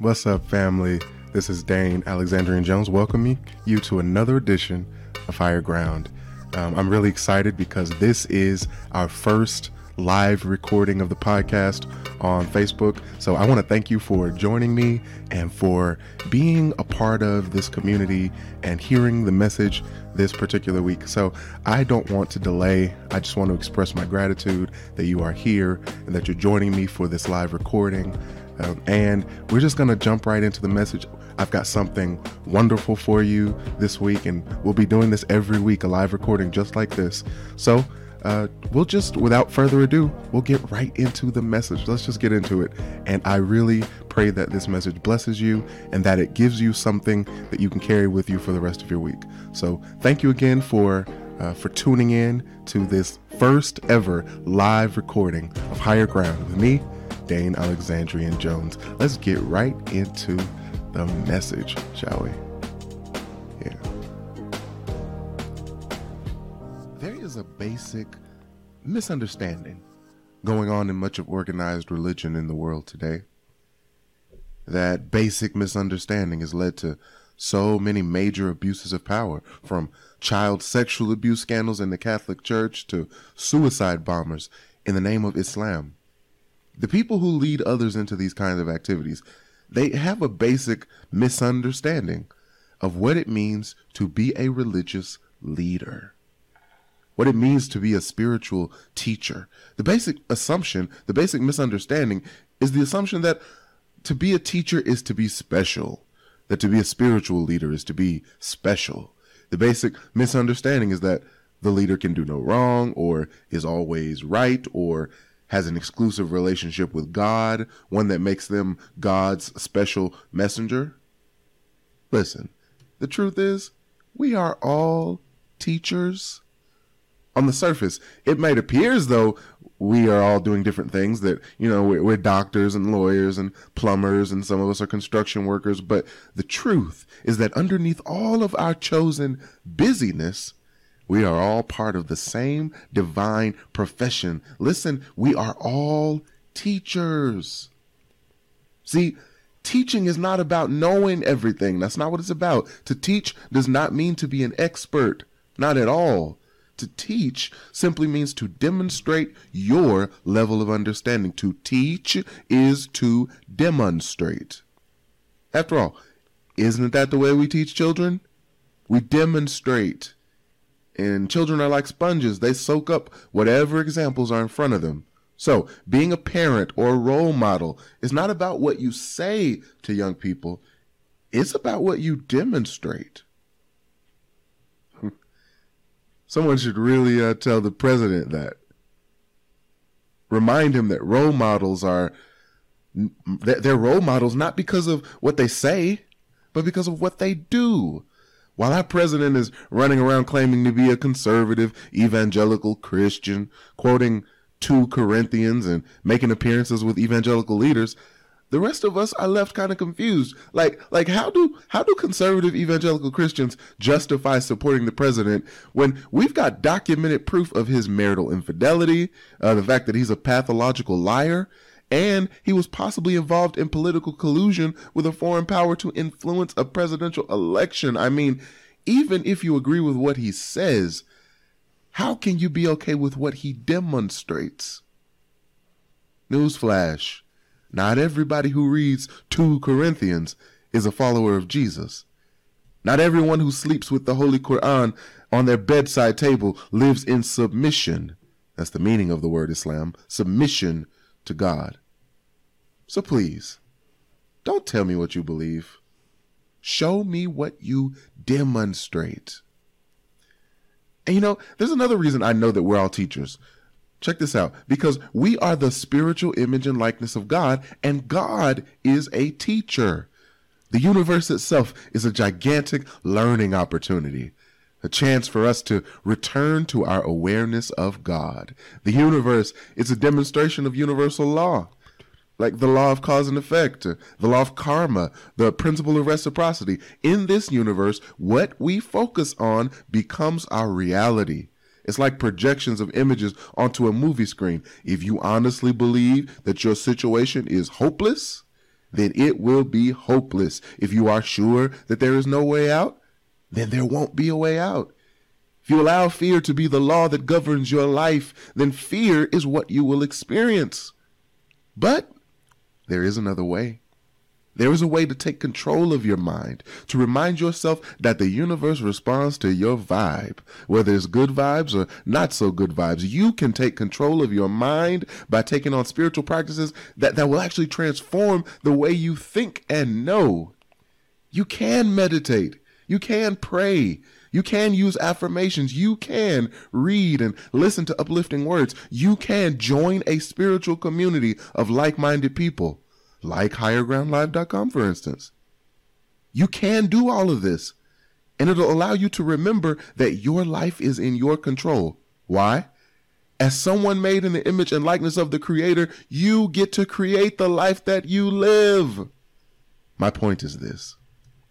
What's up, family? This is Dane Alexandrian Jones welcoming you to another edition of Higher Ground. Um, I'm really excited because this is our first live recording of the podcast on Facebook. So I want to thank you for joining me and for being a part of this community and hearing the message this particular week. So I don't want to delay. I just want to express my gratitude that you are here and that you're joining me for this live recording. Um, and we're just going to jump right into the message. I've got something wonderful for you this week, and we'll be doing this every week, a live recording just like this. So, uh, we'll just, without further ado, we'll get right into the message. Let's just get into it. And I really pray that this message blesses you and that it gives you something that you can carry with you for the rest of your week. So, thank you again for. Uh, for tuning in to this first ever live recording of Higher Ground with me, Dane Alexandrian Jones. Let's get right into the message, shall we? Yeah. There is a basic misunderstanding going on in much of organized religion in the world today. That basic misunderstanding has led to so many major abuses of power, from child sexual abuse scandals in the Catholic Church to suicide bombers in the name of Islam. The people who lead others into these kinds of activities, they have a basic misunderstanding of what it means to be a religious leader what it means to be a spiritual teacher. The basic assumption, the basic misunderstanding is the assumption that to be a teacher is to be special, that to be a spiritual leader is to be special. The basic misunderstanding is that the leader can do no wrong or is always right or has an exclusive relationship with God, one that makes them God's special messenger. Listen, the truth is, we are all teachers on the surface, it might appear as though we are all doing different things that, you know, we're, we're, doctors and lawyers and plumbers and some of us are construction workers. But the truth is that underneath all of our chosen busyness, we are all part of the same divine profession. Listen, we are all teachers. See, teaching is not about knowing everything. That's not what it's about. To teach does not mean to be an expert. Not at all. To teach simply means to demonstrate your level of understanding. To teach is to demonstrate. After all, isn't that the way we teach children? We demonstrate. And children are like sponges, they soak up whatever examples are in front of them. So, being a parent or a role model is not about what you say to young people, it's about what you demonstrate. Someone should really uh, tell the president that. Remind him that role models are they're role models not because of what they say, but because of what they do. While our president is running around claiming to be a conservative evangelical Christian, quoting 2 Corinthians and making appearances with evangelical leaders, the rest of us are left kind of confused. Like, like how do how do conservative evangelical Christians justify supporting the president when we've got documented proof of his marital infidelity, uh, the fact that he's a pathological liar, and he was possibly involved in political collusion with a foreign power to influence a presidential election? I mean, even if you agree with what he says, how can you be okay with what he demonstrates? Newsflash not everybody who reads 2 Corinthians is a follower of Jesus. Not everyone who sleeps with the Holy Quran on their bedside table lives in submission. That's the meaning of the word Islam submission to God. So please, don't tell me what you believe. Show me what you demonstrate. And you know, there's another reason I know that we're all teachers. Check this out. Because we are the spiritual image and likeness of God, and God is a teacher. The universe itself is a gigantic learning opportunity, a chance for us to return to our awareness of God. The universe is a demonstration of universal law, like the law of cause and effect, the law of karma, the principle of reciprocity. In this universe, what we focus on becomes our reality. It's like projections of images onto a movie screen. If you honestly believe that your situation is hopeless, then it will be hopeless. If you are sure that there is no way out, then there won't be a way out. If you allow fear to be the law that governs your life, then fear is what you will experience. But there is another way. There is a way to take control of your mind, to remind yourself that the universe responds to your vibe, whether it's good vibes or not so good vibes. You can take control of your mind by taking on spiritual practices that, that will actually transform the way you think and know. You can meditate. You can pray. You can use affirmations. You can read and listen to uplifting words. You can join a spiritual community of like minded people like highergroundlive.com, for instance. You can do all of this, and it'll allow you to remember that your life is in your control. Why? As someone made in the image and likeness of the Creator, you get to create the life that you live. My point is this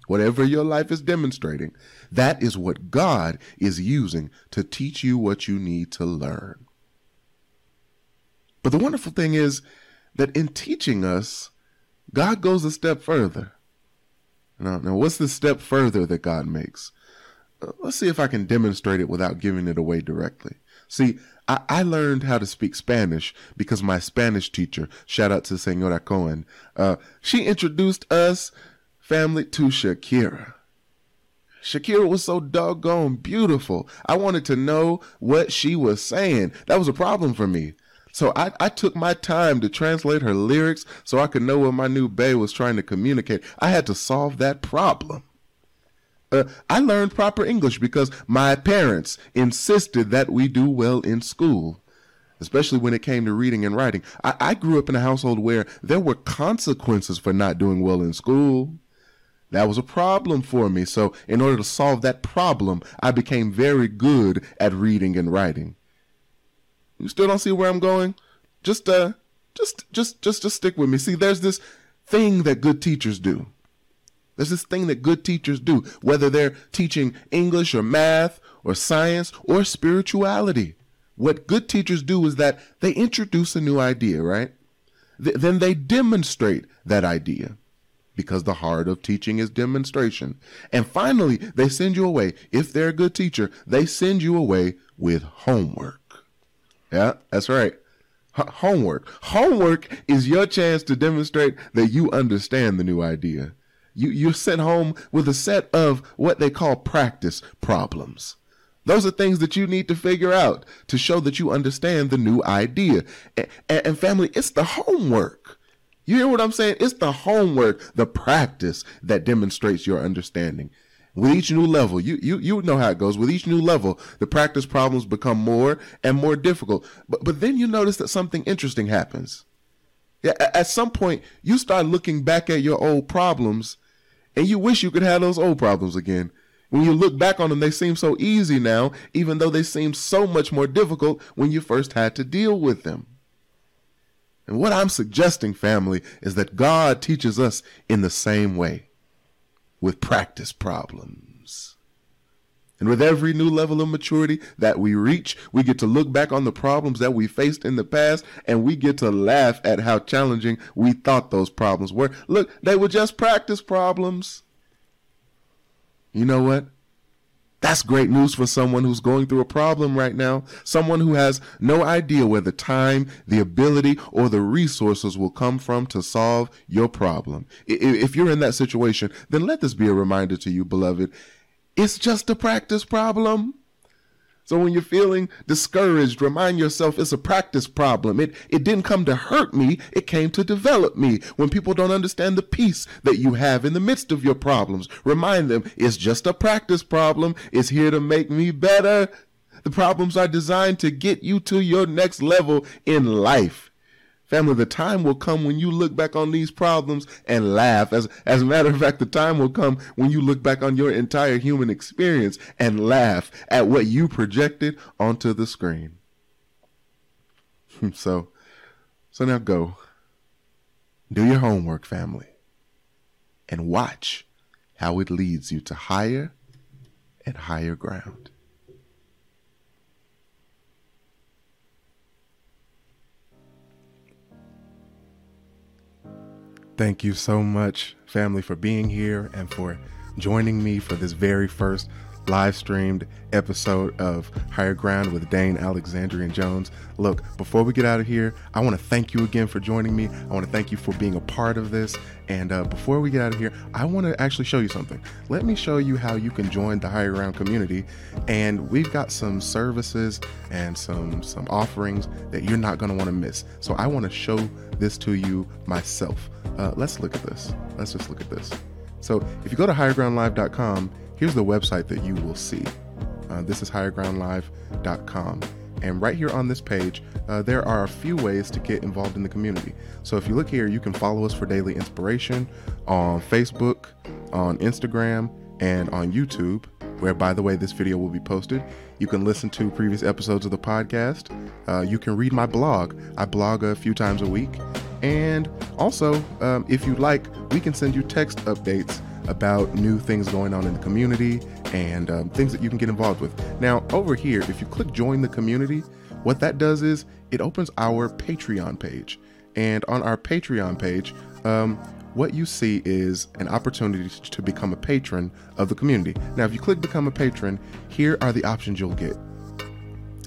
whatever your life is demonstrating, that is what God is using to teach you what you need to learn. But the wonderful thing is that in teaching us, God goes a step further. Now, now what's the step further that God makes? Uh, let's see if I can demonstrate it without giving it away directly. See, I, I, learned how to speak Spanish because my Spanish teacher, shout out to Senora Cohen, uh, she introduced us, family, to Shakira. Shakira was so doggone beautiful. I wanted to know what she was saying. That was a problem for me. So I, I took my time to translate her lyrics so I could know what my new bae was trying to communicate. I had to solve that problem. Uh, I learned proper English because my parents insisted that we do well in school, especially when it came to reading and writing. I, I grew up in a household where there were consequences for not doing well in school. That was a problem for me. So, in order to solve that problem, I became very good at reading and writing. You still don't see where I'm going? Just uh just just just just stick with me. See, there's this thing that good teachers do. There's this thing that good teachers do, whether they're teaching English or math or science or spirituality. What good teachers do is that they introduce a new idea, right? Th- then they demonstrate that idea because the heart of teaching is demonstration. And finally, they send you away. If they're a good teacher, they send you away with homework. Yeah, that's right. H- homework. Homework is your chance to demonstrate that you understand the new idea. You, you're sent home with a set of what they call practice problems. Those are things that you need to figure out to show that you understand the new idea. And, and, family, it's the homework. You hear what I'm saying? It's the homework, the practice that demonstrates your understanding. With each new level, you, you, you know how it goes. With each new level, the practice problems become more and more difficult. But, but then you notice that something interesting happens. Yeah, at some point, you start looking back at your old problems and you wish you could have those old problems again. When you look back on them, they seem so easy now, even though they seem so much more difficult when you first had to deal with them. And what I'm suggesting, family, is that God teaches us in the same way with practice problems. And with every new level of maturity that we reach, we get to look back on the problems that we faced in the past and we get to laugh at how challenging we thought those problems were. Look, they were just practice problems. You know what? That's great news for someone who's going through a problem right now. Someone who has no idea where the time, the ability, or the resources will come from to solve your problem. If you're in that situation, then let this be a reminder to you, beloved. It's just a practice problem. So when you're feeling discouraged, remind yourself it's a practice problem. It, it didn't come to hurt me, it came to develop me. When people don't understand the peace that you have in the midst of your problems, remind them it's just a practice problem. It's here to make me better. The problems are designed to get you to your next level in life. Family, the time will come when you look back on these problems and laugh. As, as a matter of fact, the time will come when you look back on your entire human experience and laugh at what you projected onto the screen. so, so now go. Do your homework, family, and watch how it leads you to higher and higher ground. Thank you so much, family, for being here and for joining me for this very first live streamed episode of Higher Ground with Dane Alexandrian Jones. Look, before we get out of here, I want to thank you again for joining me. I want to thank you for being a part of this. And uh, before we get out of here, I want to actually show you something. Let me show you how you can join the Higher Ground community. And we've got some services and some some offerings that you're not going to want to miss. So I want to show this to you myself. Uh, let's look at this. Let's just look at this. So if you go to highergroundlive.com here's the website that you will see. Uh, this is highergroundlive.com. And right here on this page, uh, there are a few ways to get involved in the community. So if you look here, you can follow us for daily inspiration on Facebook, on Instagram, and on YouTube, where, by the way, this video will be posted. You can listen to previous episodes of the podcast. Uh, you can read my blog. I blog a few times a week. And also, um, if you'd like, we can send you text updates about new things going on in the community and um, things that you can get involved with. Now, over here, if you click join the community, what that does is it opens our Patreon page. And on our Patreon page, um, what you see is an opportunity to become a patron of the community. Now, if you click become a patron, here are the options you'll get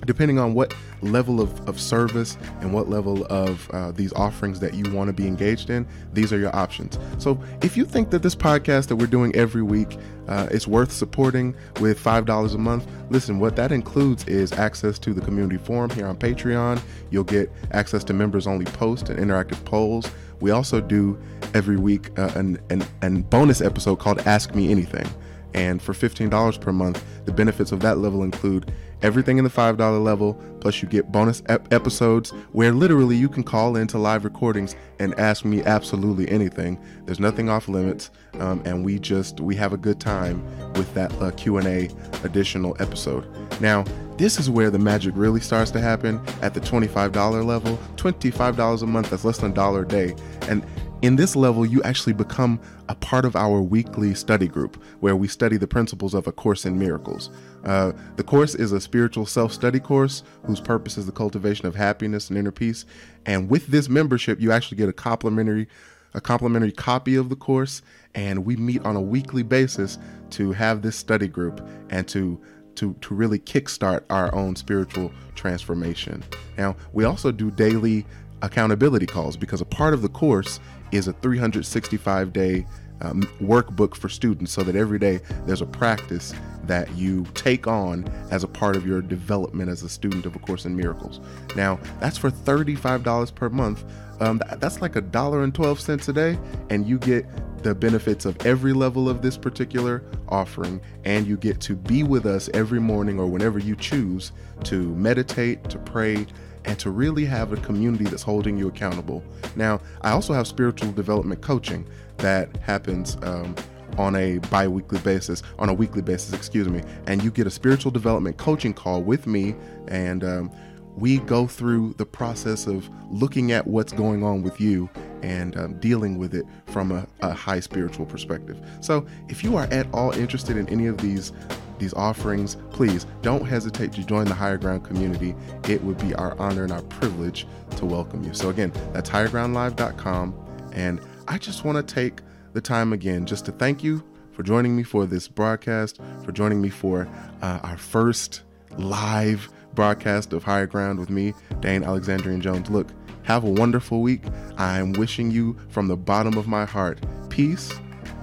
depending on what level of, of service and what level of uh, these offerings that you want to be engaged in, these are your options. So if you think that this podcast that we're doing every week uh, is worth supporting with $5 a month, listen, what that includes is access to the community forum here on Patreon. You'll get access to members only posts and interactive polls. We also do every week uh, an, an, an bonus episode called Ask Me Anything. And for $15 per month, the benefits of that level include everything in the $5 level, plus you get bonus ep- episodes where literally you can call into live recordings and ask me absolutely anything. There's nothing off limits, um, and we just we have a good time with that uh, Q&A additional episode. Now, this is where the magic really starts to happen at the $25 level. $25 a month, that's less than a dollar a day. And in this level, you actually become a part of our weekly study group where we study the principles of A Course in Miracles. Uh, the course is a spiritual self study course whose purpose is the cultivation of happiness and inner peace. And with this membership, you actually get a complimentary a complimentary copy of the course and we meet on a weekly basis to have this study group and to to, to really kickstart our own spiritual transformation. Now, we also do daily accountability calls because a part of the course is a 365 day um, workbook for students so that every day there's a practice that you take on as a part of your development as a student of A Course in Miracles. Now, that's for $35 per month. Um, that's like a dollar and 12 cents a day, and you get the benefits of every level of this particular offering, and you get to be with us every morning or whenever you choose to meditate, to pray, and to really have a community that's holding you accountable. Now, I also have spiritual development coaching that happens um, on a bi-weekly basis on a weekly basis excuse me and you get a spiritual development coaching call with me and um, we go through the process of looking at what's going on with you and um, dealing with it from a, a high spiritual perspective so if you are at all interested in any of these these offerings, please don't hesitate to join the Higher Ground community. It would be our honor and our privilege to welcome you. So, again, that's highergroundlive.com. And I just want to take the time again just to thank you for joining me for this broadcast, for joining me for uh, our first live broadcast of Higher Ground with me, Dane Alexandrian Jones. Look, have a wonderful week. I'm wishing you from the bottom of my heart peace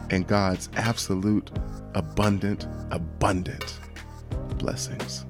and God's absolute abundant, abundant blessings.